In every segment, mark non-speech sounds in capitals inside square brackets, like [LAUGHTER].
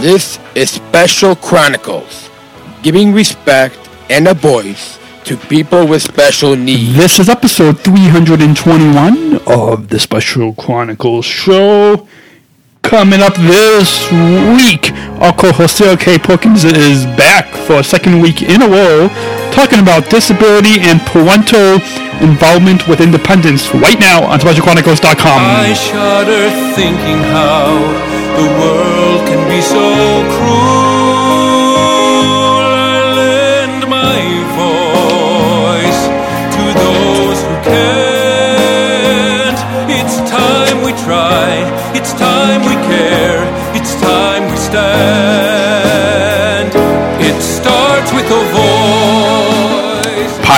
This is Special Chronicles, giving respect and a voice to people with special needs. This is episode 321 of the Special Chronicles show. Coming up this week, our co-host Sarah K. Perkins is back for a second week in a row talking about disability and parental involvement with independence right now on SpecialChronicles.com. I shudder thinking how the world can be so cruel.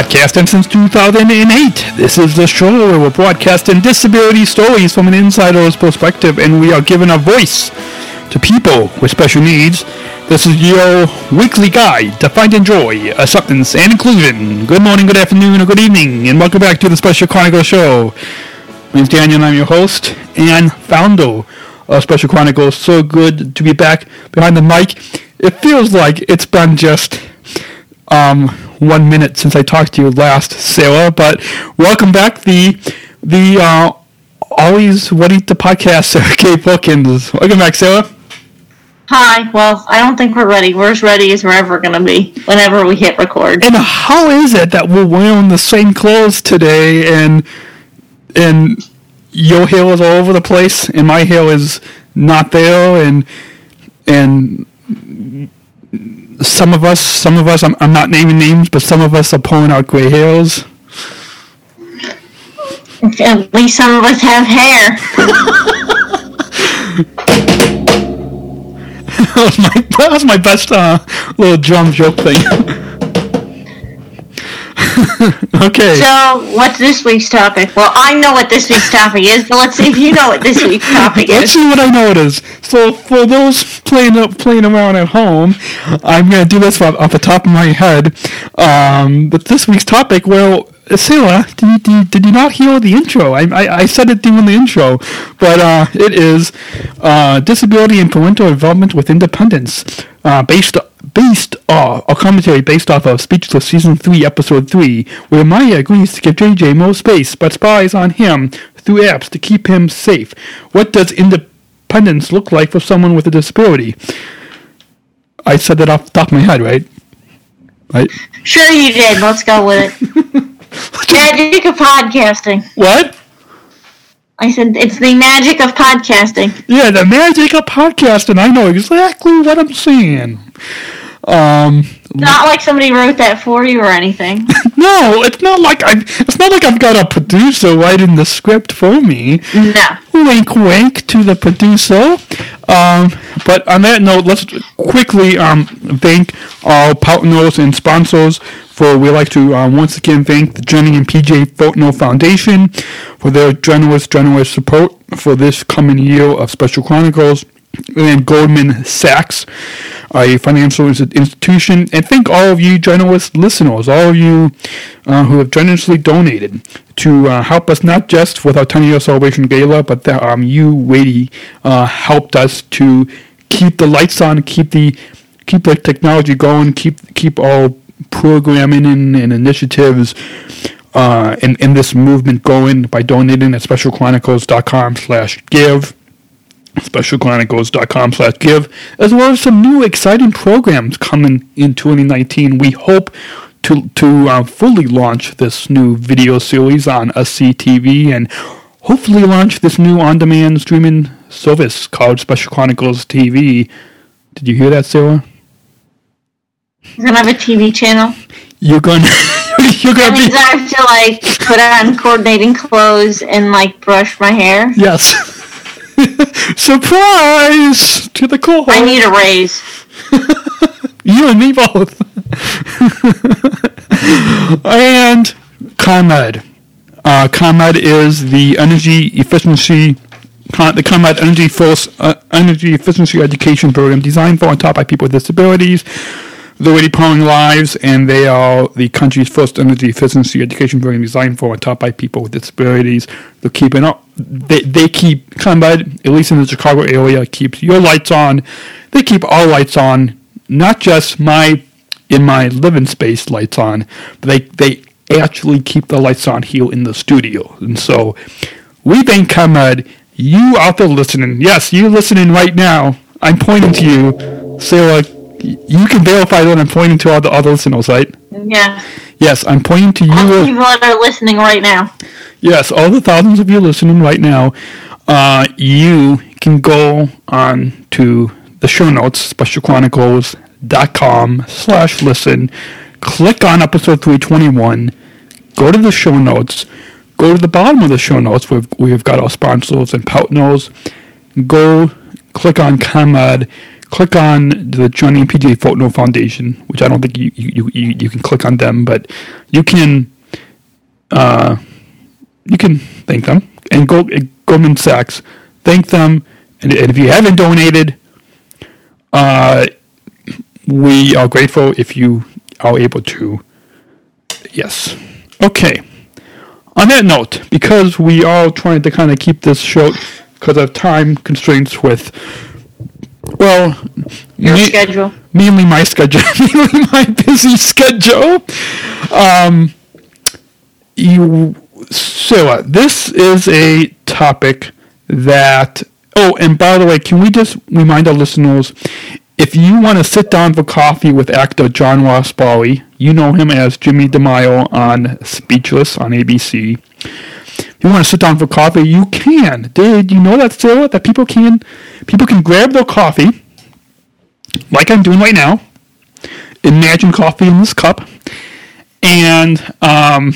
Voice. Podcasting since 2008. This is the show where we're broadcasting disability stories from an insider's perspective and we are giving a voice to people with special needs. This is your weekly guide to finding joy, acceptance, and inclusion. Good morning, good afternoon, or good evening, and welcome back to the Special Chronicle Show. My name's Daniel, and I'm your host and founder of Special Chronicles. So good to be back behind the mic. It feels like it's been just um, one minute since I talked to you last, Sarah. But welcome back, the the uh, always ready to the podcast, Sarah K. Perkins. Welcome back, Sarah. Hi. Well, I don't think we're ready. We're as ready as we're ever going to be whenever we hit record. And how is it that we're wearing the same clothes today, and and your hair is all over the place, and my hair is not there, and and some of us, some of us, I'm, I'm not naming names, but some of us are pulling out gray hairs. At least some of us have hair. [LAUGHS] that was my that was my best uh, little drum joke thing. [LAUGHS] [LAUGHS] okay. So, what's this week's topic? Well, I know what this week's topic is, but let's see if you know what this week's [LAUGHS] topic is. Let's see what I know it is. So for those playing playing around at home, I'm gonna do this off, off the top of my head. Um, but this week's topic, well, Sarah, did you, did, you- did you not hear the intro? I, I, I said it during the intro, but uh, it is uh, disability and parental involvement with independence, uh, based based uh, a commentary based off of Speechless season three, episode three, where Maya agrees to give JJ more space, but spies on him through apps to keep him safe. What does independence look like for someone with a disability? I said that off the top of my head, right? Right? Sure, you did. Let's go with it. [LAUGHS] Magic of podcasting. What? I said it's the magic of podcasting. Yeah, the magic of podcasting. I know exactly what I'm saying. Um, Not like somebody wrote that for you or anything. [LAUGHS] no, it's not like I. It's not like I've got a producer writing the script for me. No. Wink, wink to the producer. Um, but on that note, let's quickly um, thank our partners and sponsors. For we like to uh, once again thank the Jenny and PJ Fortnell Foundation for their generous, generous support for this coming year of Special Chronicles, and Goldman Sachs, a financial institution, and thank all of you generous listeners, all of you uh, who have generously donated to uh, help us not just with our 10 year celebration gala, but that um, you really uh, helped us to keep the lights on, keep the keep the technology going, keep keep all programming and, and initiatives uh, in, in this movement going by donating at specialchronicles.com slash give specialchronicles.com slash give as well as some new exciting programs coming in 2019 we hope to to uh, fully launch this new video series on SCTV and hopefully launch this new on-demand streaming service called Special Chronicles TV. Did you hear that, Sarah? We're gonna have a TV channel. You're gonna. [LAUGHS] you're going to means be. I have to like put on coordinating clothes and like brush my hair. Yes. [LAUGHS] [LAUGHS] Surprise to the core. I need a raise. [LAUGHS] You and me both. [LAUGHS] and ComEd. Uh, ComEd is the energy efficiency, the ComEd Energy Force uh, Energy Efficiency Education Program designed for and taught by people with disabilities. They're already powering lives, and they are the country's first energy efficiency education program designed for and taught by people with disabilities. They're keeping up. They, they keep ComEd, at least in the Chicago area, keeps your lights on. They keep our lights on, not just my in my living space lights on, but they they actually keep the lights on here in the studio. And so we thank ComEd, you out there listening. Yes, you listening right now. I'm pointing to you. Sarah, you can verify that I'm pointing to all the other listeners, right? Yeah. Yes, I'm pointing to you. All the people that are listening right now. Yes, all the thousands of you listening right now, uh, you can go on to the show notes, specialchronicles.com slash listen, click on episode 321, go to the show notes, go to the bottom of the show notes where we've got our sponsors and partners, go click on ComEd, click on the Johnny and PJ Fortnite Foundation, which I don't think you, you, you, you can click on them, but you can uh, you can thank them. And go Goldman Sachs thank them. And, and if you haven't donated uh, we are grateful if you are able to. Yes. Okay. On that note because we are trying to kind of keep this short because of time constraints with well Your me- schedule. mainly my schedule, [LAUGHS] mainly my busy schedule. Um, you, Sarah, this is a topic that. Oh, and by the way, can we just remind our listeners, if you want to sit down for coffee with actor John Ross you know him as Jimmy DiMeo on Speechless on ABC. You want to sit down for coffee, you can. Did you know that, still That people can, people can grab their coffee like I'm doing right now. Imagine coffee in this cup, and um,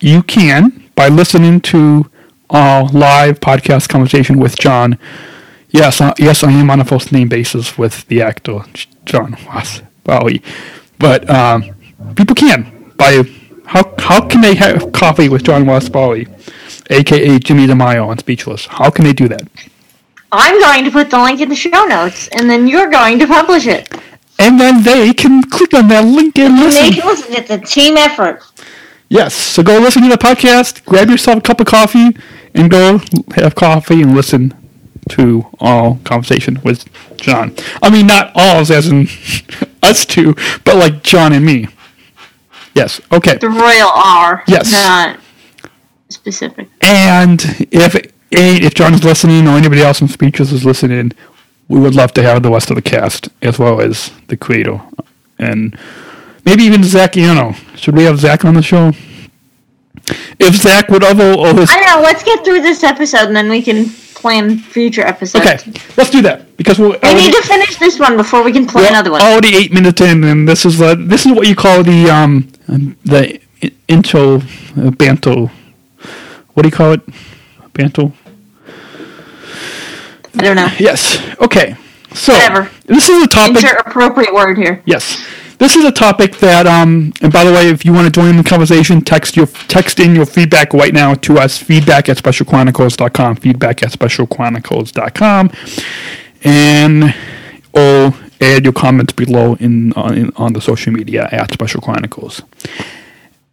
you can by listening to our live podcast conversation with John. Yes, uh, yes, I am on a first name basis with the actor John Ross Bowie, but um, people can by how how can they have coffee with John Ross Bowie, aka Jimmy DiMeo on Speechless? How can they do that? I'm going to put the link in the show notes, and then you're going to publish it. And then they can click on that link and And they listen. can listen. It's a team effort. Yes, so go listen to the podcast, grab yourself a cup of coffee, and go have coffee and listen to all conversation with John. I mean, not all as in [LAUGHS] us two, but like John and me. Yes, okay. The royal R. Yes. Not specific. And if if John is listening or anybody else in speeches is listening, we would love to have the rest of the cast as well as the creator and maybe even Zach Anner. Should we have Zach on the show? If Zach would ever or his I don't know. Let's get through this episode, and then we can plan future episodes. Okay, let's do that because we're We already, need to finish this one before we can plan another one. already eight minutes in, and this is uh, this is what you call the um the intro uh, banto. What do you call it? Banto. I don't know. Yes. Okay. So Whatever. this is a topic. Insert appropriate word here. Yes. This is a topic that, um, and by the way, if you want to join the conversation, text your text in your feedback right now to us, feedback at specialchronicles.com, feedback at specialchronicles.com, and or add your comments below in on, in, on the social media at Special Chronicles.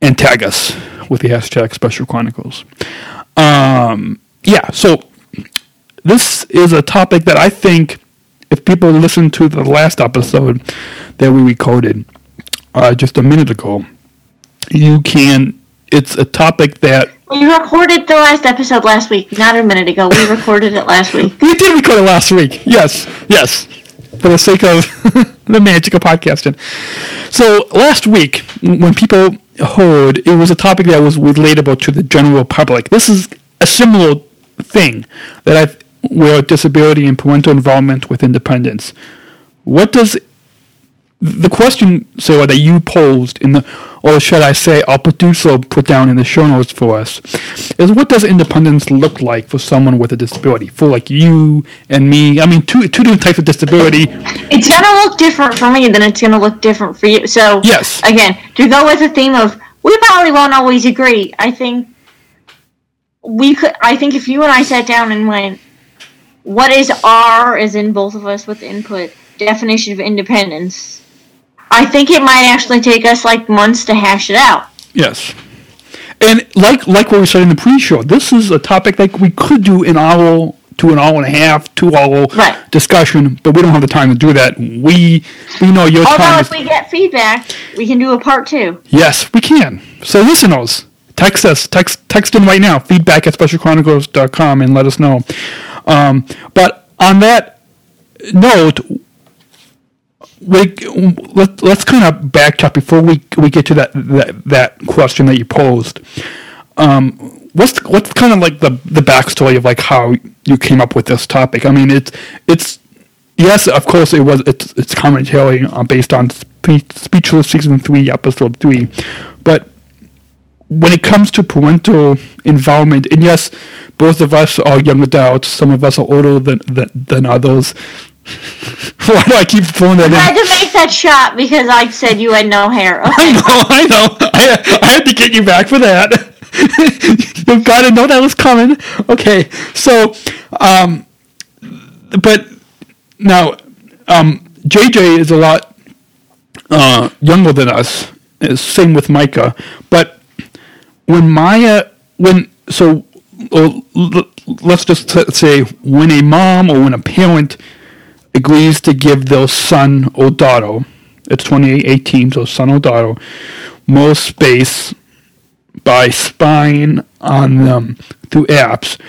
And tag us with the hashtag Special Chronicles. Um, yeah, so this is a topic that I think if people listen to the last episode that we recorded uh, just a minute ago, you can. It's a topic that We recorded the last episode last week, not a minute ago. We recorded it last week. [LAUGHS] we did record it last week. Yes, yes, for the sake of [LAUGHS] the magic of podcasting. So last week, when people heard, it was a topic that was relatable to the general public. This is a similar thing that I've where disability and parental involvement with independence. What does the question, Sarah, that you posed in the, or should I say, our producer put down in the show notes for us, is what does independence look like for someone with a disability? For like you and me, I mean, two two different types of disability. It's gonna look different for me than it's gonna look different for you. So Yes. again, to go with the theme of we probably won't always agree. I think we could. I think if you and I sat down and went, "What is our?" as in both of us with input definition of independence? I think it might actually take us like months to hash it out. Yes. And like like what we said in the pre-show, this is a topic that we could do an hour to an hour and a half, two hour Right. discussion, but we don't have the time to do that. We we know your Although time if is we get feedback, we can do a part two. Yes, we can. So listeners, text us, text text in right now, feedback at specialchronicles.com and let us know. Um, but on that note, we, let, let's kind of backtrack before we, we get to that, that, that question that you posed. Um, what's what's kind of like the, the backstory of like how you came up with this topic? I mean, it's it's yes, of course, it was it's it's commentary uh, based on Spe- Speechless season three, episode three, but when it comes to parental involvement, and yes, both of us are young adults. Some of us are older than than, than others. [LAUGHS] Why do I keep throwing that I had to make that shot because I said you had no hair. [LAUGHS] I know, I know. I, I had to get you back for that. [LAUGHS] You've got to know that was coming. Okay, so, um, but now, um, JJ is a lot uh, younger than us. Same with Micah. But when Maya, when so, l- let's just t- say when a mom or when a parent agrees to give their son or daughter, it's 2818, so son or daughter, more space by spying on them through apps.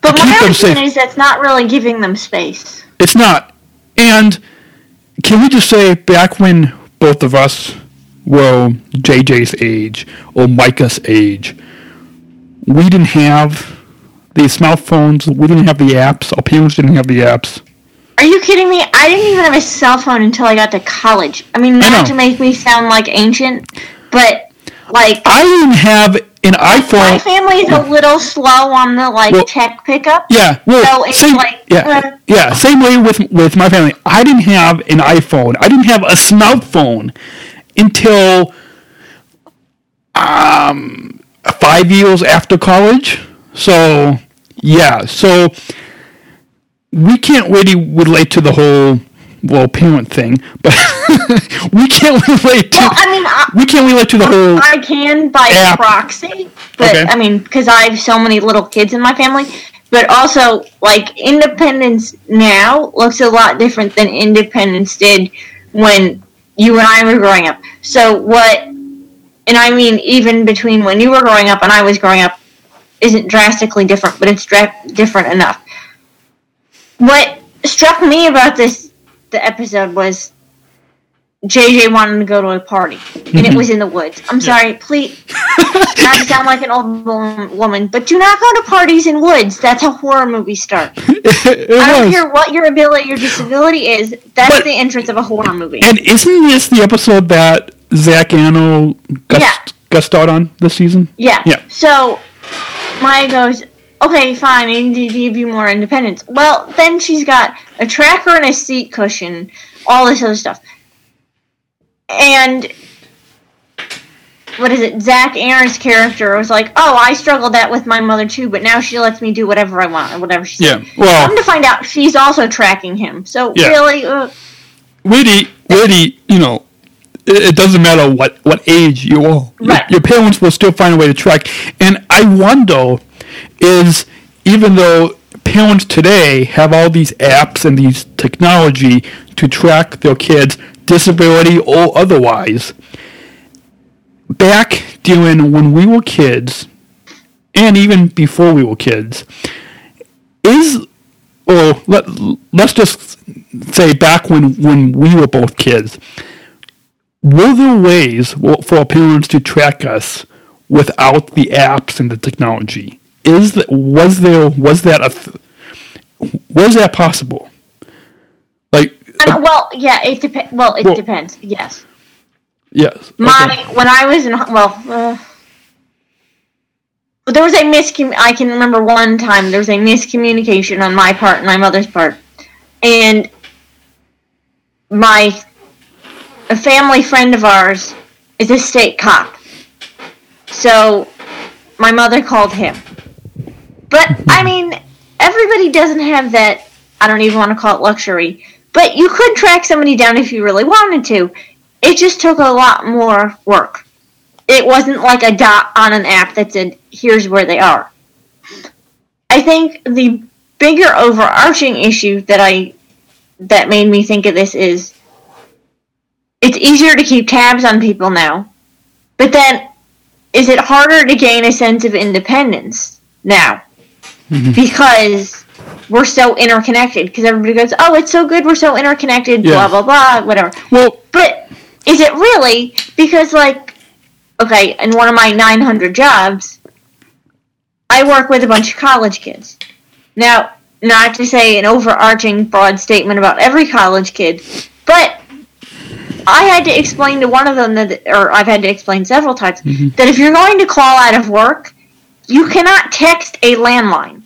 But my argument safe. is that's not really giving them space. It's not. And can we just say back when both of us were JJ's age or Micah's age, we didn't have the smartphones, we didn't have the apps, our parents didn't have the apps. Are you kidding me? I didn't even have a cell phone until I got to college. I mean, not know. to make me sound like ancient, but like I didn't have an iPhone. my family is a little slow on the like Well- tech pickup. Yeah, well, So it's same, like, yeah, uh, yeah, same way with with my family. I didn't have an iPhone. I didn't have a smartphone until um five years after college. So yeah, so we can't really relate to the whole well parent thing, but [LAUGHS] we can't relate to Well, I mean, I, we can't relate to the whole I can by App. proxy, but Okay. I mean, because I have so many little kids in my family. But also, like independence now looks a lot different than independence did when you and I were growing up. So what? And I mean, even between when you were growing up and I was growing up, isn't drastically different, but it's dra- different enough. What struck me about this the episode was JJ wanted to go to a party, and it was in the woods. I'm sorry, please, not to sound like an old woman, but do not go to parties in woods. That's how horror movies start. [LAUGHS] it I don't was. care what your ability, your disability is. That's But- the entrance of a horror movie. And isn't this the episode that Zach Anner guest, Yeah. guest starred on this season? Yeah. Yeah. So Maya goes, okay, fine, I need to give you more independence. Well, then she's got a tracker and a seat cushion, all this other stuff. And what is it? Zach Anner's character was like, oh, I struggled that with my mother too, but now she lets me do whatever I want or whatever she said. Yeah. Well, Come to find out, she's also tracking him. So Yeah. really, uh, really, really, you know, it, doesn't matter what, what age you are. Your- Right. Your, parents will still find a way to track. And I wonder is even though parents today have all these apps and these technology to track their kids, disability or otherwise, back during when we were kids, and even before we were kids, is or let let's just say back when when we were both kids, were there ways for parents to track us without the apps and the technology? Is that was there was that a was that possible? Like I mean, well, yeah, it depends. Well, it Well- depends. Yes. yes, My when I was in well, uh, there was a miscom. I can remember one time there was a miscommunication on my part and my mother's part, and my a family friend of ours is a state cop, so my mother called him. But I [LAUGHS] mean, everybody doesn't have that. I don't even want to call it luxury, But you could track somebody down if you really wanted to. It just took a lot more work. It wasn't like a dot on an app that said, here's where they are. I think the bigger overarching issue that I that made me think of this is it's easier to keep tabs on people now. But then is it harder to gain a sense of independence now? Mm-hmm. Because we're so interconnected. Because everybody goes, "Oh, it's so good. We're so interconnected." Yeah. Blah blah blah. Whatever. Well, But is it really? Because like, okay, in one of my 900 jobs, I work with a bunch of college kids. Now, not to say an overarching broad statement about every college kid, but I had to explain to one of them that, or I've had to explain several times, that if you're going to call out of work, you cannot text a landline.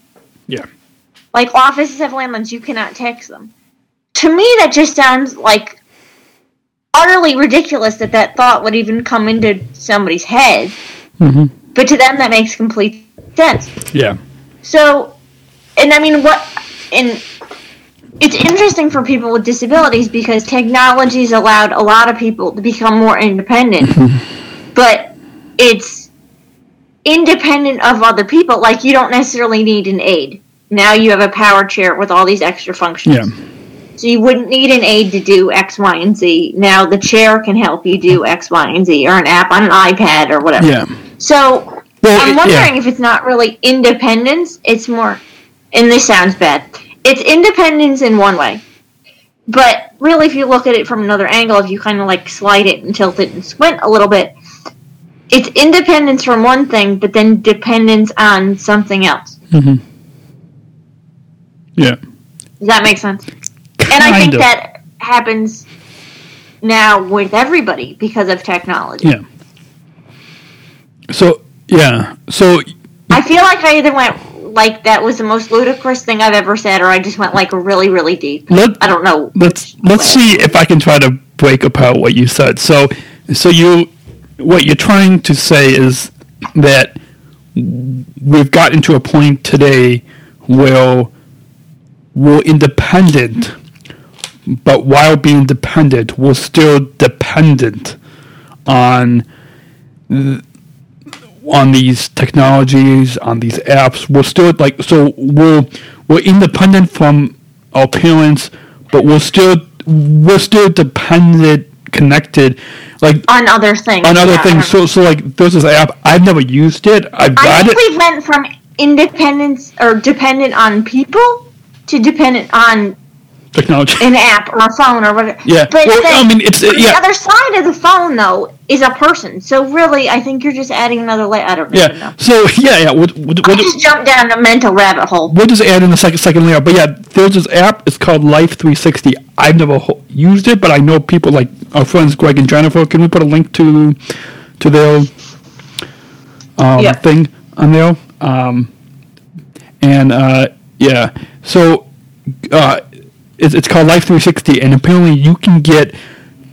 yeah. Like offices have landlines, you cannot text them. To me, that just sounds like utterly ridiculous that that thought would even come into somebody's head. Mhm. But to them, that makes complete sense. Yeah. So, and I mean, what, and it's interesting for people with disabilities because technology's allowed a lot of people to become more independent, [LAUGHS] but it's independent of other people. Like, you don't necessarily need an aid. Now you have a power chair with all these extra functions. Yeah. So you wouldn't need an aid to do X, Y, and Z. Now the chair can help you do X, Y, and Z, or an app on an iPad or whatever. Yeah. So Well, I'm it- wondering yeah. if it's not really independence. It's more, and this sounds bad. It's independence in one way, but really, if you look at it from another angle, if you kind of like slide it and tilt it and squint a little bit, it's independence from one thing, but then dependence on something else. Mm-hmm. Yeah. Does that make sense? And I think of. that happens now with everybody because of technology. Yeah. So yeah. So I feel like I either went like that was the most ludicrous thing I've ever said, or I just went like really, really deep. let I don't know. let's let's see if I can try to break apart what you said. So so you what you're trying to say is that we've gotten to a point today where we're independent, but while being dependent, we're still dependent on on these technologies, on these apps. We're still like so we're we're independent from our parents, but we're still we're still dependent, connected, like On other things. on other yeah, things. So so like there's this app I've never used it. I've I think it. we went from independence or dependent on people to dependent on Technology. an app or a phone or whatever. Yeah. But Well, then I mean, it's- uh, the other side of the phone though is a person. So really, I think you're just adding another layer. I don't know. Yeah. So yeah, yeah. What, what, what, just jump down a mental rabbit hole. we'll just add in the second second layer. But yeah, there's this app. It's called Life 360. I've never ho- used it, but I know people like our friends Greg and Jennifer. Can we put a link to to their um, Yeah. thing on there? Um, and uh, yeah, so uh, it's, it's called Life 360, and apparently you can get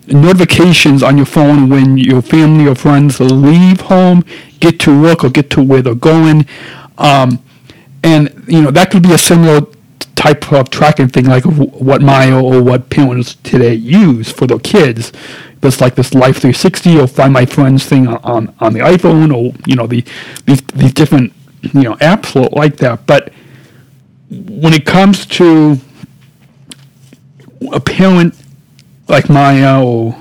notifications on your phone when your family or friends leave home, get to work, or get to where they're going. Um, and you know that could be a similar type of tracking thing, like what Maya or what parents today use for their kids. It's like this Life 360 or Find My Friends thing on, on, on the iPhone, or you know the these these different you know apps like that. But when it comes to a parent like Maya or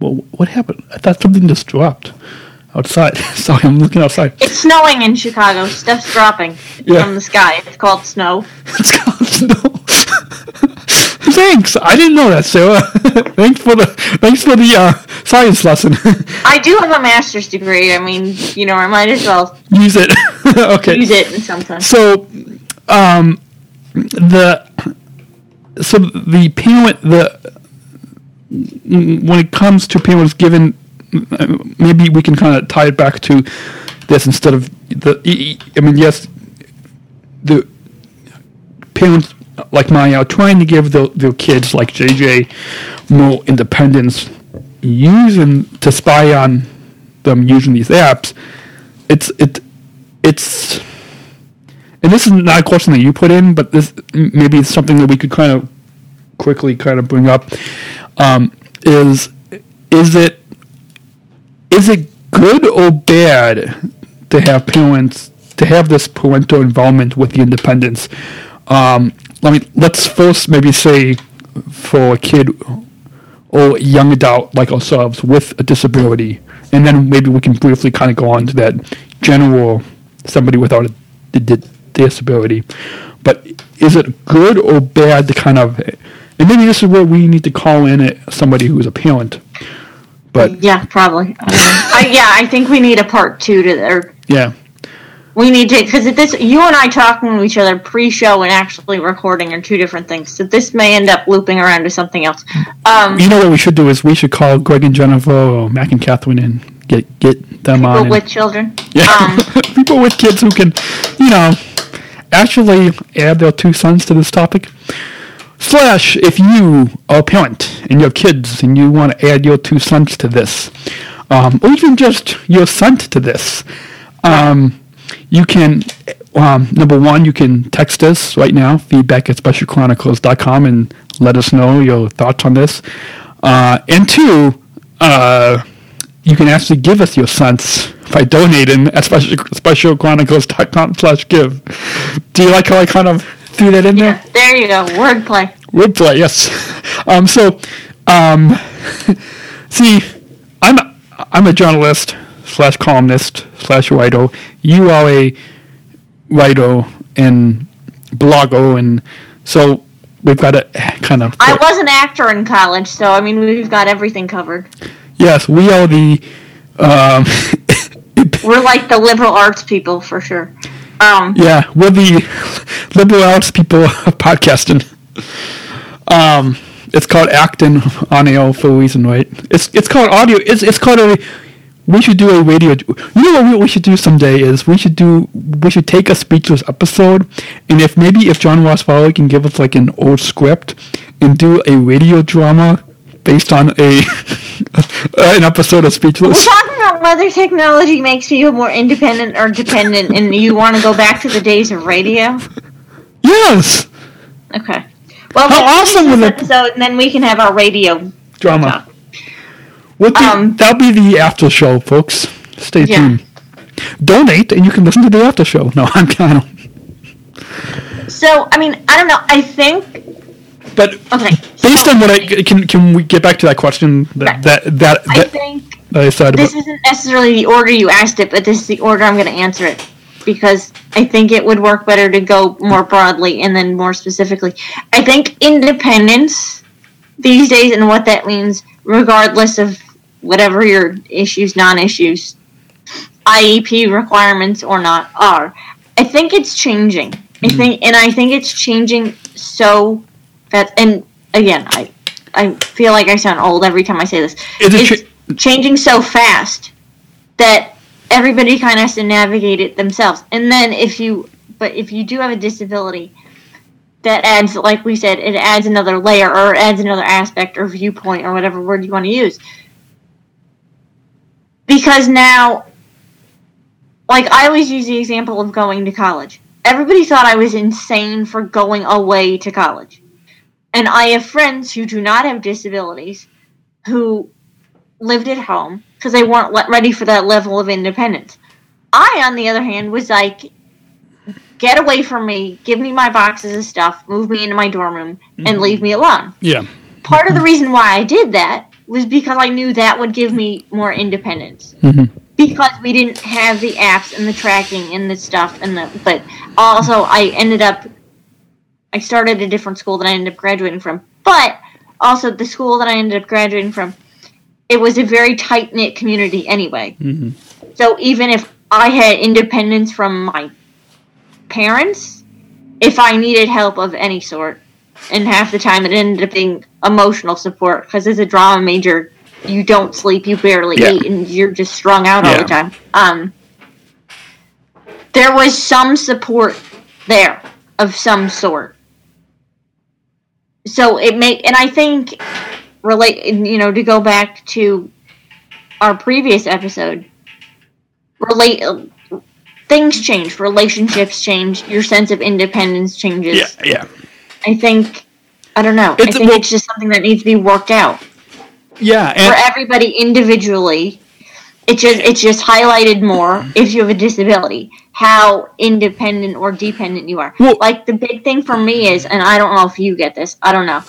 well, what happened? I thought something just dropped outside. [LAUGHS] Sorry, I'm looking outside. It's snowing in Chicago. Stuff's dropping Yeah. from the sky. It's called snow. [LAUGHS] It's called snow. [LAUGHS] thanks. I didn't know that, Sarah. thanks for the thanks for the uh, science lesson. I do have a master's degree. I mean, you know, I might as well Use it. okay. use it in some sense. So, um, the so the parent the when it comes to parents given, maybe we can kind of tie it back to this instead of the. I mean, yes, the parents like Maya are trying to give their, their kids like JJ more independence, using to spy on them using these apps. It's it it's and this is not a question that you put in, but this maybe it's something that we could kind of quickly kind of bring up um, is is it is it good or bad to have parents to have this parental involvement with the independence? Um, let me let's first maybe say for a kid or young adult like ourselves with a disability, and then maybe we can briefly kind of go on to that general somebody without a di- disability. But is it good or bad to kind of, and maybe this is where we need to call in somebody who's a parent. But Yeah, probably. I, yeah, I think we need a part two to there. yeah, We need to because this you and I talking to each other pre-show and actually recording are two different things. So this may end up looping around to something else. Um, you know what we should do is we should call Greg and Jennifer or Mac and Catherine and get get them on. but and- with children. Yeah, Um, [LAUGHS] people with kids who can, you know, actually add their two sons to this topic. Slash, if you are a parent and you have kids and you want to add your two sons to this, um, or even just your son to this, um, you can, um, number one, you can text us right now, feedback at specialchronicles.com, and let us know your thoughts on this. Uh, and two, uh, you can actually give us your cents by donating at special, specialchronicles.com slash give. Do you like how I kind of threw that in there? there you go, wordplay. Wordplay, yes. Um, so, um, [LAUGHS] see, I'm I'm a journalist slash columnist slash writer. You are a writer and blogger, and so we've got to kind of. I was an actor in college, so I mean we've got everything covered. Yes, we are the. Um, [LAUGHS] We're like the liberal arts people for sure. Um, Yeah, we're the liberal arts people [LAUGHS] podcasting. Um, it's called acting on air for a reason, right? It's it's called audio. It's it's called a. We should do a radio. You know what we, we should do someday is we should do we should take a speechless episode, and if maybe if John Ross Fowler can give us like an old script and do a radio drama based on a [LAUGHS] an episode of Speechless. we're talking about whether technology makes people more independent or dependent, and you want to go back to the days of radio. Yes, Okay. Well, How awesome would episode, and then we can have our radio drama. talk. We'll Um, that'll be the after show, folks. Stay Yeah. tuned. Donate, and you can listen to the after show. No, [LAUGHS] I'm kind of. So, I mean, I don't know. I think But okay. based so on what I can, can we get back to that question that Right. that that, I think that I said this about? isn't necessarily the order you asked it, but this is the order I'm going to answer it because I think it would work better to go more broadly and then more specifically. I think independence these days and what that means, regardless of whatever your issues, non-issues, IEP requirements or not are. I think it's changing. I mm-hmm. think, and I think it's changing so fast. And again, I, I feel like I sound old every time I say this. Is it it's cha- changing so fast that everybody kind of has to navigate it themselves. And then if you, but if you do have a disability, that adds, like we said, it adds another layer or adds another aspect or viewpoint or whatever word you want to use. Because now, like I always use the example of going to college. Everybody thought I was insane for going away to college. And I have friends who do not have disabilities who lived at home because they weren't le- ready for that level of independence. I, on the other hand, was like, get away from me, give me my boxes of stuff, move me into my dorm room, and leave me alone. yeah, Part of the reason why I did that was because I knew that would give me more independence. Mhm. Because we didn't have the apps and the tracking and the stuff and the, but also I ended up, I started a different school that I ended up graduating from. But also the school that I ended up graduating from, it was a very tight knit community anyway. Mhm. So even if I had independence from my parents, if I needed help of any sort, and half the time it ended up being emotional support because as a drama major, you don't sleep, you barely Yeah. eat, and you're just strung out all the time. Um, there was some support there of some sort. So it make and I think relate you know to go back to our previous episode relate things change relationships change your sense of independence changes yeah, yeah. i think I don't know. It's- I think well- it's just something that needs to be worked out Yeah, for everybody individually. It just it's just highlighted more mm-hmm. if you have a disability how independent or dependent you are. Well- like the big thing for me is, and I don't know if you get this. I don't know.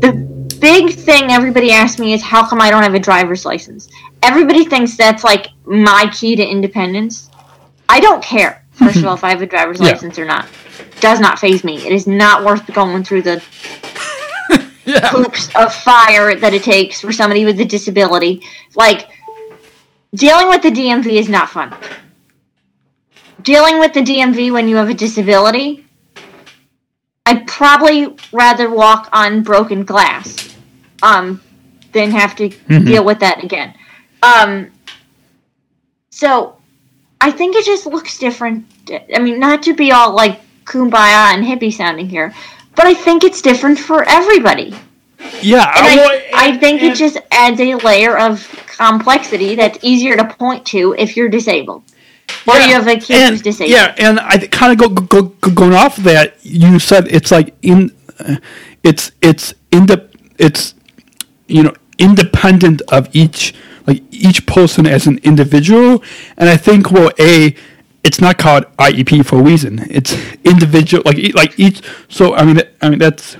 The big thing everybody asks me is how come I don't have a driver's license. Everybody thinks that's like my key to independence. I don't care. First of all, if I have a driver's [LAUGHS] Yeah. license or not, does not faze me. It is not worth going through the [LAUGHS] yeah, hoops of fire that it takes for somebody with a disability. Like, dealing with the DMV is not fun. Dealing with the DMV when you have a disability, I'd probably rather walk on broken glass um, than have to deal with that again. Um, so, I think it just looks different. I mean, not to be all like kumbaya and hippie sounding here, but I think it's different for everybody. Yeah. And well, I, I think it just adds a layer of complexity that's easier to point to if you're disabled. Or Yeah, you have a kid and, who's disabled. Yeah, and I kind of go, go, go going off of that. You said it's like in, uh, it's it's in the it's you know independent of each like each person as an individual, and I think well a it's not called IEP for a reason. It's individual like like each. So I mean I mean that's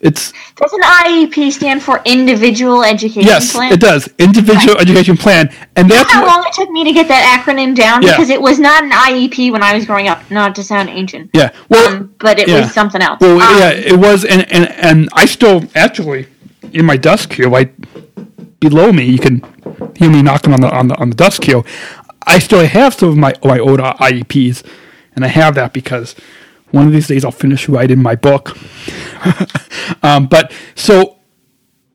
it's Doesn't IEP stand for Individual Education yes Plan? it does individual education plan, and that's How what- long it took me to get that acronym down? Yeah. Because it was not an IEP when I was growing up. Not to sound ancient. yeah well Um, but it yeah. was something else. Well, Um, yeah, it was, and, and and I still actually in my desk here, right below me, you can hear me knocking on the on the on the desk here. I still have some of my my old IEPs, and I have that because one of these days I'll finish writing my book. [LAUGHS] um, but so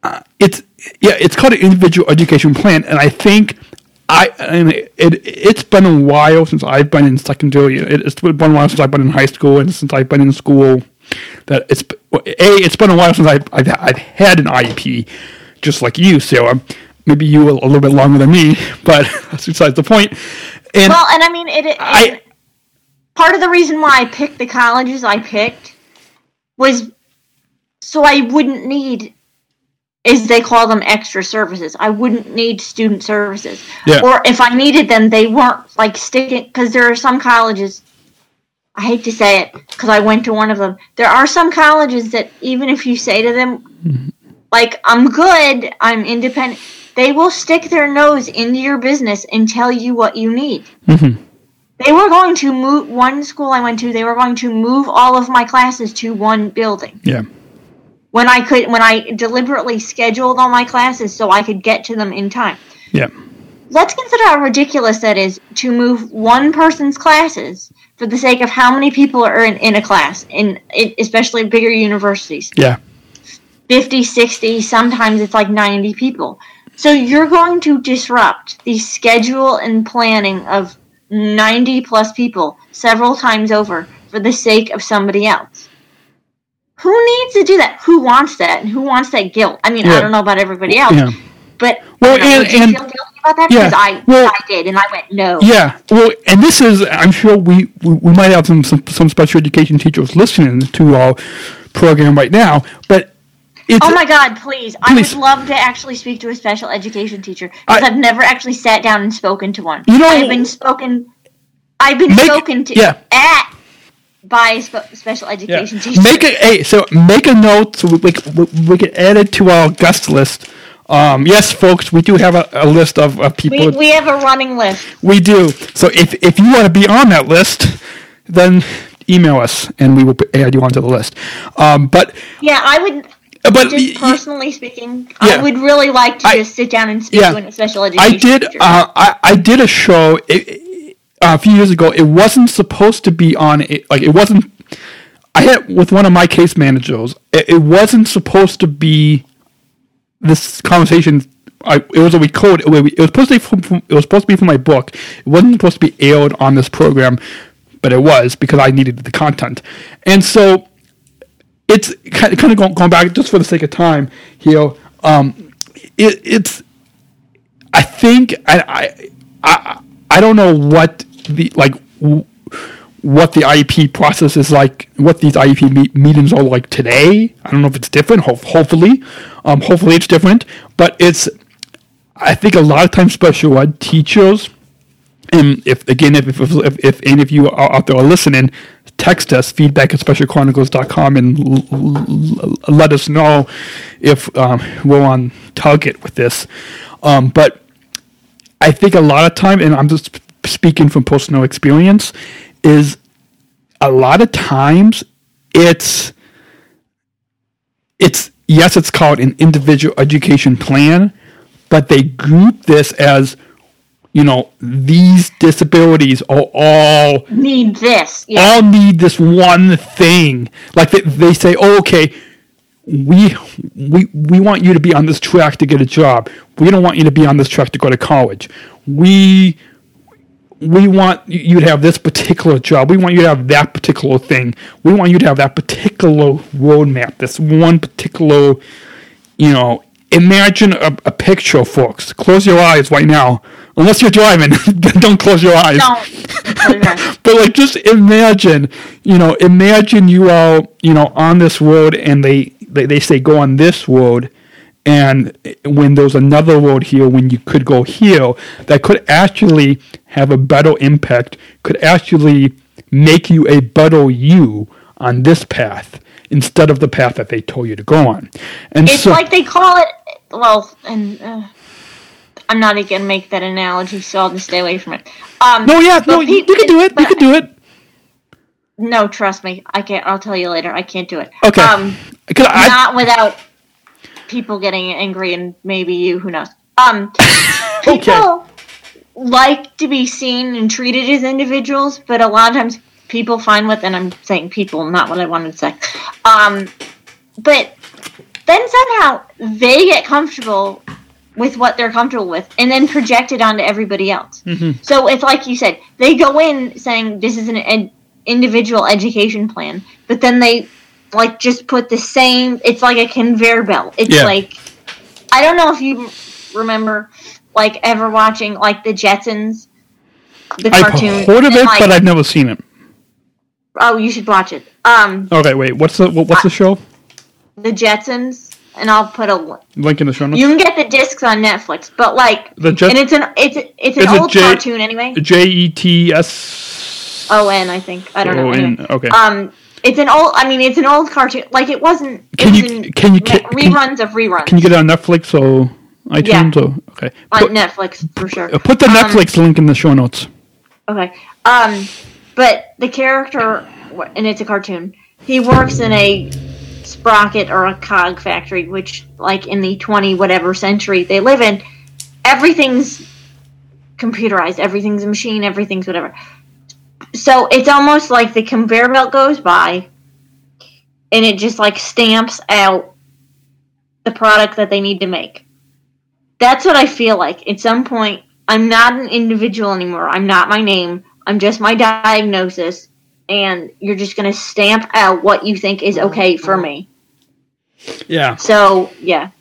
uh, it's yeah, it's called an individual education plan, and I think. I and it, it it's been a while since I've been in secondary. It, it's been a while since I've been in high school and since I've been in school. That it's a it's been a while since I've I've, I've had an IEP, just like you, Sarah. Maybe you a, a little bit longer than me, [LAUGHS] but [LAUGHS] that's besides the point. And Well, and I mean, it. it I- part of the reason why I picked the colleges I picked was so I wouldn't need, as they call them, extra services. I wouldn't need student services. Yeah. Or if I needed them, they weren't like sticking because there are some colleges. I hate to say it because I went to one of them. There are some colleges that even if you say to them, like, I'm good, I'm independent, they will stick their nose into your business and tell you what you need. Mm-hmm. They were going to move one school I went to, they were going to move all of my classes to one building. yeah, When I could when I deliberately scheduled all my classes so I could get to them in time. yeah, Let's consider how ridiculous that is to move one person's classes for the sake of how many people are in, in a class, in, in especially bigger universities. yeah, 50, 60, sometimes it's like 90 people. So you're going to disrupt the schedule and planning of 90 plus people several times over for the sake of somebody else. Who needs to do that? Who wants that? And who wants that guilt? I mean, Yeah. I don't know about everybody else, yeah. but Well, I know, and- and- feel guilty about that? yeah, Because I, well- I did, and I went, no. Yeah, well, and this is, I'm sure we, we, we might have some, some, some special education teachers listening to our program right now, but it's, Oh my God! Please, Please. I would love to actually speak to a special education teacher because I've never actually sat down and spoken to one. You know- I've been spoken. I've been Make- spoken to yeah. at by a spe- special yeah. education teacher. make a, hey, so make a note so we, we, we, we can add it to our guest list. Um, yes, folks, we do have a, a list of, of people. we, we have a running list. We do. So if if you want to be on that list, then email us and we will add you onto the list. Um, but Yeah, I would. But Just personally speaking, Yeah. I would really like to I- just sit down and speak yeah. to a special education I did. Uh, I I did a show it, uh, a few years ago. It wasn't supposed to be on. It, like it wasn't. I had with one of my case managers. It, it wasn't supposed to be this conversation. I, it was a recorded. It was supposed to be from, from, It was supposed to be from my book. It wasn't supposed to be aired on this program, but it was because I needed the content. And so it's kind of, kind of going, back just for the sake of time here. Um, it, it's I think I, I I don't know what the like w- what the IEP process is like, what these IEP me- meetings are like today. I don't know if it's different. Ho- hopefully, um, hopefully it's different. But it's, I think a lot of times special ed teachers, and if again, if if, if, if any of you out there are listening, text us feedback at specialchronicles.com and l- l- let us know if um, we're on target with this. Um, but I think a lot of time, and I'm just speaking from personal experience, is a lot of times it's it's yes, it's called an individual education plan, but they group this as you know these disabilities are all Need this. Yeah. all need this one thing. Like they, they say, oh, okay, we we we want you to be on this track to get a job. We don't want you to be on this track to go to college. We we want you to have this particular job. We want you to have that particular thing. We want you to have that particular roadmap. This one particular, you know. Imagine a, a picture, folks. Close your eyes right now. Unless you're driving, [LAUGHS] don't close your eyes Don't. [LAUGHS] but like just imagine you know imagine you are you know on this road and they they, they say go on this road and when there's another road here when you could go here that could actually have a better impact could actually make you a better you on this path instead of the path that they told you to go on and It's so like they call it. Well, and uh, I'm not even gonna make that analogy, so I'll just stay away from it. Um, no yeah no you, you can do it you can do it No, trust me, I can't. I'll tell you later. I can't do it. okay Um, I, not without people getting angry and maybe you. Who knows? Um, [LAUGHS] Okay. people like to be seen and treated as individuals, but a lot of times people find what. And I'm saying people, not what I wanted to say. Um, but then somehow they get comfortable with what they're comfortable with and then project it onto everybody else. So it's like you said, they go in saying this is an ed- individual education plan, but then they like just put the same it's like a conveyor belt. It's Yeah. like I don't know if you remember like ever watching like the Jetsons the I've cartoon. heard of it like- but I've never seen it oh, you should watch it. Um, okay wait what's the what- what's the show the Jetsons, and I'll put a link in the show notes You can get the discs on Netflix, but like, The Jet- and it's an it's it's an Is it old J- cartoon anyway. J E T S O N, I think. I don't know. O Anyway. Okay. Um, it's an old. I mean, it's an old cartoon. Like it wasn't. It Can was you- can you- can- can- reruns of reruns Can you get it on Netflix or iTunes? Or, okay. on Put, Netflix for sure. put the Um, Netflix link in the show notes. Okay. Um, but the character, and it's a cartoon. He works in a sprocket or a cog factory, which, like in the twenty whatever century they live in, everything's computerized. Everything's a machine. Everything's whatever. So it's almost like the conveyor belt goes by, and it just like stamps out the product that they need to make. That's what I feel like. At some point, I'm not an individual anymore. I'm not my name. I'm just my diagnosis. And you're just going to stamp out what you think is okay for me. Yeah. So, yeah.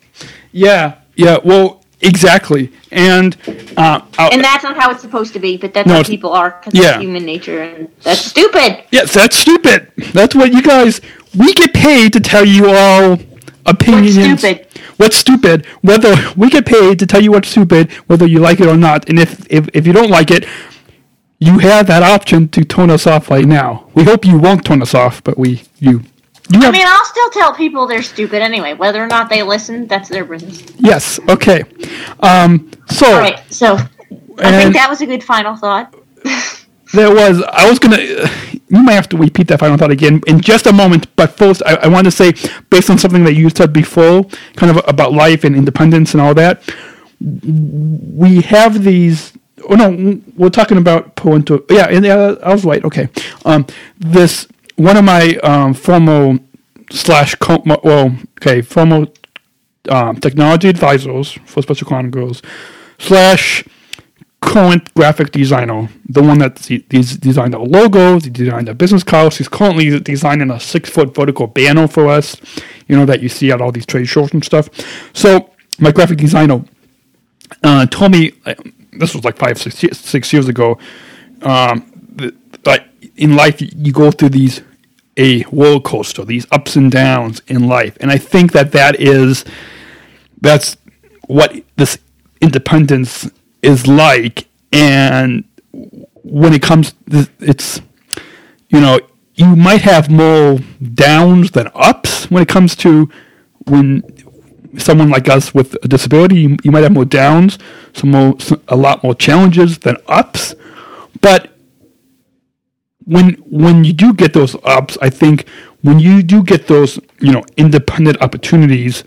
Yeah. Yeah. Well, exactly. And uh, And that's not how it's supposed to be, but that's No, how people are because yeah. human nature. And that's stupid. yes, that's stupid. That's what you guys. We get paid to tell you all opinions. What's stupid? What's stupid? Whether we get paid to tell you what's stupid, whether you like it or not. And if if, if you don't like it, you have that option to turn us off right now. We hope you won't turn us off, but we you you have, I mean, I'll still tell people they're stupid anyway. Whether or not they listen, that's their business. yes okay. Um, so All right. So, I think that was a good final thought. [LAUGHS] there was I was gonna you might have to repeat that final thought again in just a moment. But first, I, I want to say based on something that you said before, kind of about life and independence and all that. We have these. Oh no, we're talking about parental. Yeah, and, I was right. Okay, um, this one of my um, former slash well, okay, former um, technology advisors for Special Chronicles slash current graphic designer, the one that des- designed our logos, he designed our business cards. He's currently designing a six foot vertical banner for us, you know, that you see at all these trade shows and stuff. So, my graphic designer uh, told me, uh, this was like five, six, years ago, um, like in life, you go through these a roller coaster, these ups and downs in life, and I think that that is that's what this independence is like. And when it comes, it's you know you might have more downs than ups when it comes to when someone like us with a disability, you, you might have more downs, some more, a lot more challenges than ups. But when when you do get those ups, I think when you do get those you know independent opportunities,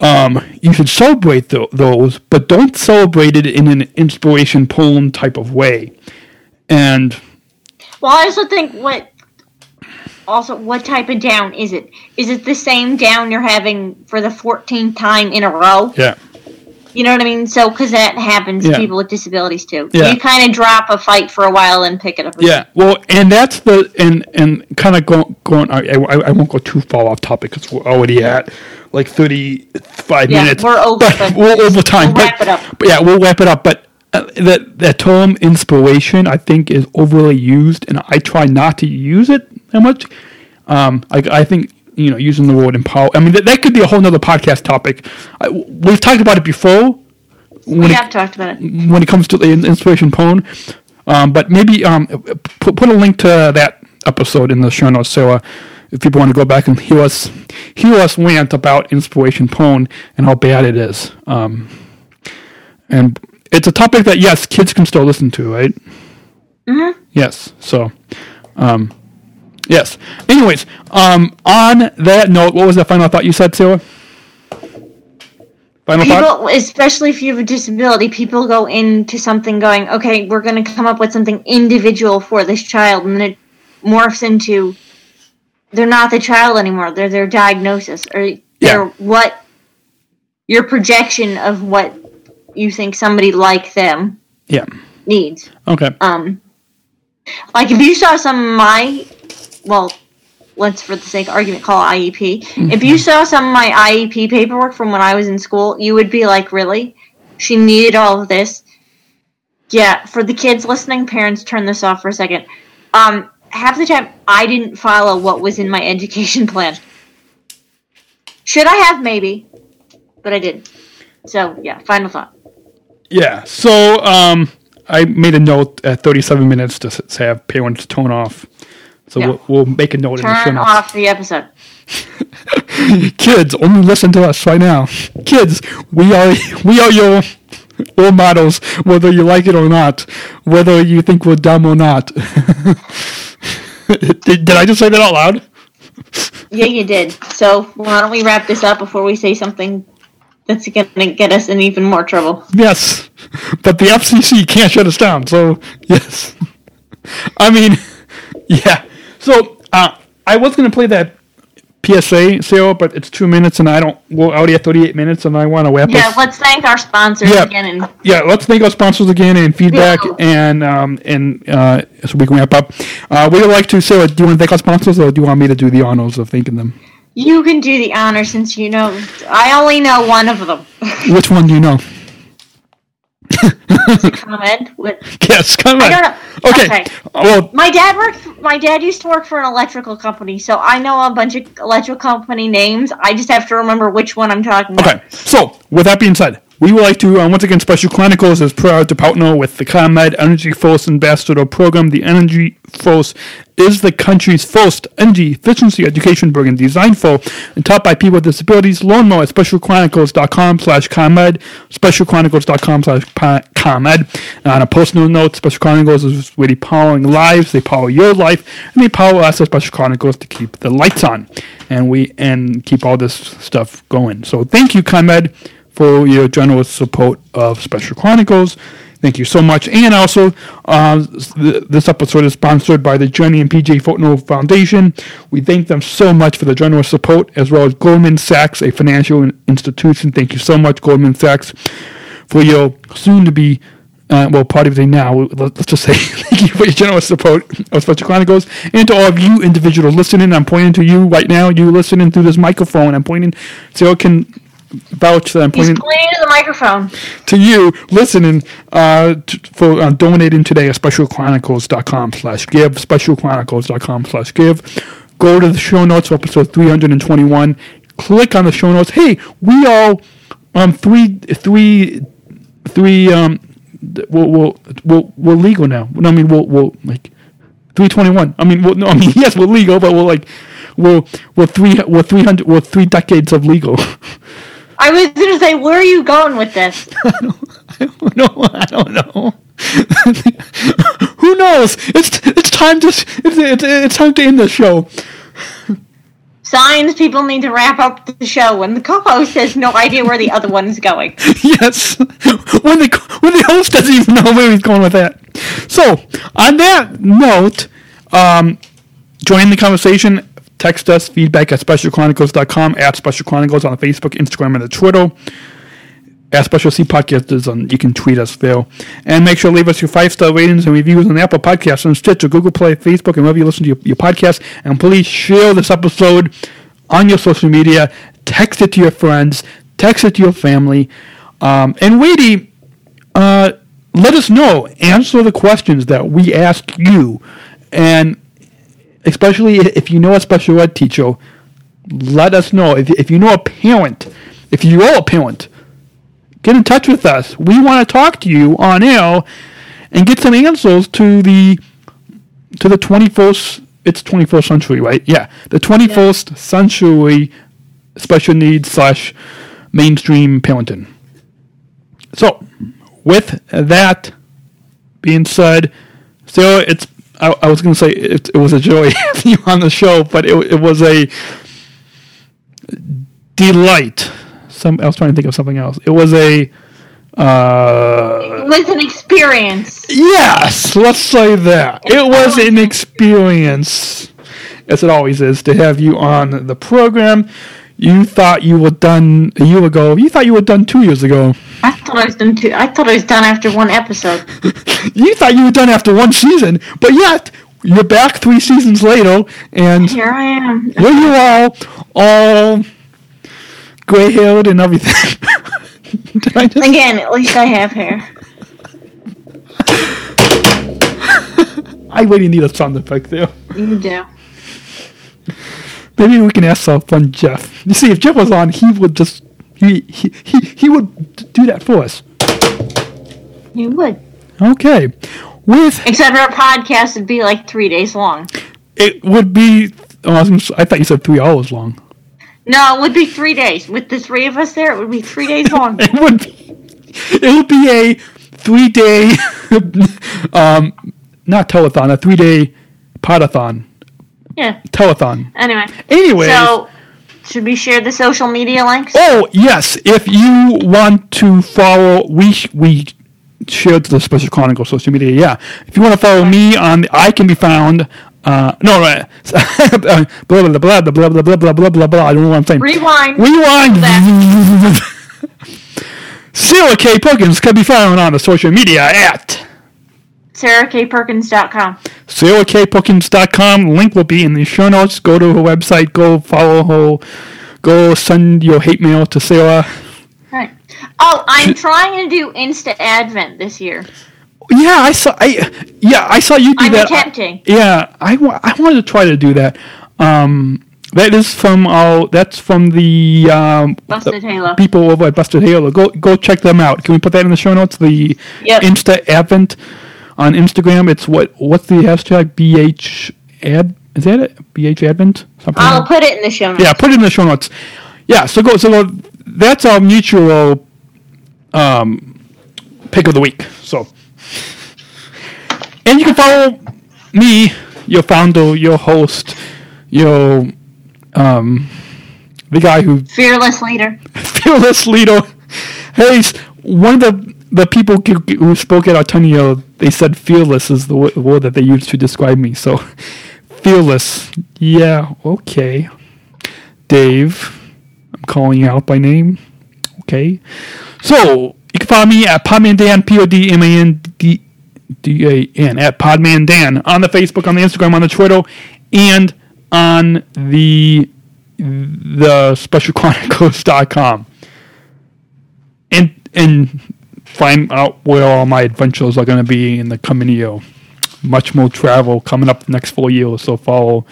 um, you should celebrate th- those, but don't celebrate it in an inspiration porn type of way. And well, I also think what also what type of down is it? Is it the same down you're having for the 14th time in a row? Yeah. You know what I mean? So, because that happens yeah. to people with disabilities too. Yeah. You kind of drop a fight for a while and pick it up. Again. Yeah. Well, and that's the and and kind of going going. I, I, I won't go too far off topic because we're already at like thirty five yeah, minutes. We're over. But we're over time. We'll but, wrap it up. But yeah, we'll wrap it up. But uh, that that term inspiration, I think, is overly used, and I try not to use it that much. Um, I, I think you know using the word empower. I mean, that, that could be a whole nother podcast topic. I, we've talked about it before. we have it, talked about it when it comes to the inspiration porn. Um, but maybe um, put, put a link to that episode in the show notes so uh, if people want to go back and hear us hear us rant about inspiration porn and how bad it is. Um, and it's a topic that yes, kids can still listen to, right? Mm-hmm. Yes. So, um, yes. Anyways, um, on that note, what was the final thought you said, Sarah? Final people, thought? especially if you have a disability, people go into something going, okay, we're going to come up with something individual for this child, and then it morphs into they're not the child anymore; they're their diagnosis or yeah. they're what your projection of what you think somebody like them yeah needs. Okay. Um, like if you saw some of my, well, let's for the sake of argument call it IEP. Mm-hmm. If you saw some of my IEP paperwork from when I was in school, you would be like, really? She needed all of this. Yeah, for the kids listening, parents, turn this off for a second. Um, half the time, I didn't follow what was in my [LAUGHS] education plan. Should I have? Maybe, but I didn't. So yeah, final thought. Yeah. So um, I made a note at 37 minutes to say have parents tone off. So yeah. we'll, we'll, make a note Turn in the show notes. off the episode. [LAUGHS] Kids, only listen to us right now. Kids, we are [LAUGHS] we are your role models, whether you like it or not, whether you think we're dumb or not. [LAUGHS] did, did I just say that out loud? yeah, you did. So why don't we wrap this up before we say something that's going to get us in even more trouble? Yes, but the FCC can't shut us down. So yes, I mean, yeah. So uh, I was going to play that PSA, Sarah, but it's two minutes, and I don't. We're already at 38 minutes, and I want to wrap. Yeah, us. let's thank our sponsors yeah, again. And yeah, let's thank our sponsors again and feedback, yeah. and um, and uh, so we can wrap up. Uh, we would like to, Sarah? Do you want to thank our sponsors, or do you want me to do the honors of thanking them? You can do the honor since you know. I only know one of them. Which one do you know? [LAUGHS] comment with yes comment I don't know. okay. okay well my dad worked my dad used to work for an electrical company so i know a bunch of electrical company names i just have to remember which one i'm talking okay about so with that being said we would like to, uh, once again, Special Chronicles is proud to partner with the ComEd Energy Force Ambassador Program. The Energy Force is the country's first energy efficiency education program designed for and taught by people with disabilities. Learn more at specialchronicles.com slash ComEd, specialchronicles.com slash ComEd. On a personal note, Special Chronicles is really powering lives. They power your life, and they power us at Special Chronicles to keep the lights on and we and keep all this stuff going. So thank you, ComEd for your generous support of Special Chronicles. Thank you so much. And also, uh, this episode is sponsored by the Jenny and PJ Footnote Foundation. We thank them so much for the generous support, as well as Goldman Sachs, a financial institution. Thank you so much, Goldman Sachs, for your soon to be uh, well, part of it now, let's just say [LAUGHS] thank you for your generous support of Special Chronicles. And to all of you individuals listening, I'm pointing to you right now, you listening through this microphone. I'm pointing so can vouch that I'm He's pointing pointing to the microphone. to you listening uh, t- for uh, donating today at specialchronicles.com slash give, specialchronicles.com slash give. Go to the show notes for episode 321. Click on the show notes. Hey, we all um three three three um th- we're, we're, we're, we're legal now. No, I mean we're, we're like 321. I mean, well, no, I mean [LAUGHS] yes, we're legal, but we're like we're we're three we're 300 we're three decades of legal. [LAUGHS] I was gonna say, where are you going with this? [LAUGHS] no, I don't know. [LAUGHS] Who knows? It's it's time to it's, it's, it's time to end the show. Signs people need to wrap up the show when the co-host has no idea where the other one is going. [LAUGHS] yes, when the when the host doesn't even know where he's going with that. So, on that note, um, join the conversation. Text us feedback at specialchronicles.com, at Special Chronicles on Facebook, Instagram, and the Twitter. At Special C Podcast is on. You can tweet us there, and make sure to leave us your five star ratings and reviews on Apple Podcasts, and Stitcher, Google Play, Facebook, and wherever you listen to your, your podcast. And please share this episode on your social media. Text it to your friends. Text it to your family. Um, and Wady, uh, let us know. Answer the questions that we ask you, and especially if you know a special ed teacher, let us know. If, if you know a parent, if you are a parent, get in touch with us. We want to talk to you on air and get some answers to the to the 21st it's 21st century, right? Yeah, the 21st century special needs slash mainstream parenting. So, with that being said, Sarah, it's I, I was going to say it, it was a joy [LAUGHS] having you on the show, but it, it was a delight. Some I was trying to think of something else. It was a uh, It was an experience. yes, let's say that it was an experience, as it always is, to have you on the program. You thought you were done a year ago. You thought you were done two years ago. I thought I was done too. I thought I was done after one episode. [LAUGHS] You thought you were done after one season, but yet you're back three seasons later, and Here I am. here you are, all gray-haired and everything. [LAUGHS] Just? Again, at least I have hair. I really need a sound effect there. You do. Maybe we can ask our friend Jeff. You see, if Jeff was on, he would just he he he, he would do that for us. You would. Okay, with Except our podcast would be like three days long. it would be. Oh, I, gonna, I thought you said three hours long. No, it would be three days. With the three of us there, it would be three days [LAUGHS] long. It would be. It would be a three-day, [LAUGHS] um, not telethon, a three-day podathon, Yeah. telethon. Anyway. Anyways. So, should we share the social media links? Oh yes, if you want to follow, we we shared the Special Chronicle social media. Yeah, if you want to follow me on, I can be found. Uh, no, right. blah [LAUGHS] blah blah blah blah blah blah blah blah blah blah. I don't know what I'm saying. Rewind. Rewind. [LAUGHS] Sarah K. Perkins can be found on the social media at SarahKPerkins.com. sarahkperkins.com. Link will be in the show notes. Go to her website. Go follow her. Go send your hate mail to Sarah. Right. Oh, I'm trying to do Insta Advent this year. Yeah, I saw. I yeah, I saw you do I'm that. attempting. Yeah, I, I wanted to try to do that. Um, that is from our. That's from the um, Busted Halo. people over at Busted Halo. Go go check them out. Can we put that in the show notes? The Yep. Insta Advent on Instagram. It's what what's the hashtag? BH ad is that it? BH Advent something. I'll put it in the show notes. Yeah, put it in the show notes. Yeah, so go. So go, that's our mutual um, pick of the week. So, and you can follow me, your founder, your host, your um, the guy who Fearless leader. [LAUGHS] fearless leader. Hey, one of the the people who, spoke at Artenio, they said fearless is the word that they used to describe me. So, [LAUGHS] fearless. Yeah, okay. Dave, I'm calling you out by name. Okay. So, you can find me at Podman Dan, P O D M A N D D A N, at Podman Dan on the Facebook, on the Instagram, on the Twitter, and on the the specialchronicles.com. [LAUGHS] And, and find out where all my adventures are going to be in the coming year. Much more travel coming up the next four years, so follow.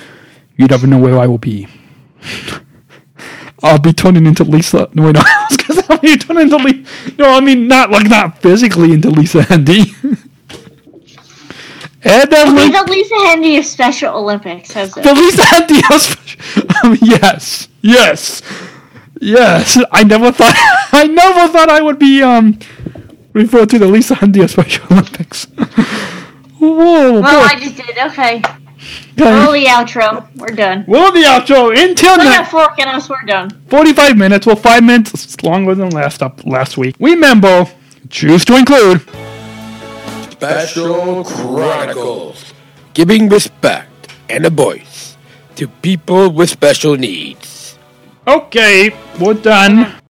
You never know where I will be. I'll be turning into Lisa. No, wait, no, [LAUGHS] because I'll be turning into Lisa. No, I mean not like not physically into Lisa Handy. [LAUGHS] and then Lin- the Lisa Handy of [LAUGHS] Special Olympics. How's the? Lisa Handy of um, yes, yes, yes. I never thought. I never thought I would be um referred to the Lisa Handy of Special [LAUGHS] Olympics. Whoa, Well, boy. I just did. Okay. Okay. Roll the outro. We're done. Well, the outro until Put a next. fork in us. We're done. 45 minutes. Well, five minutes longer than last up last week. We remember, choose to include. Special Chronicles. Giving respect and a voice to people with special needs. Okay, we're done.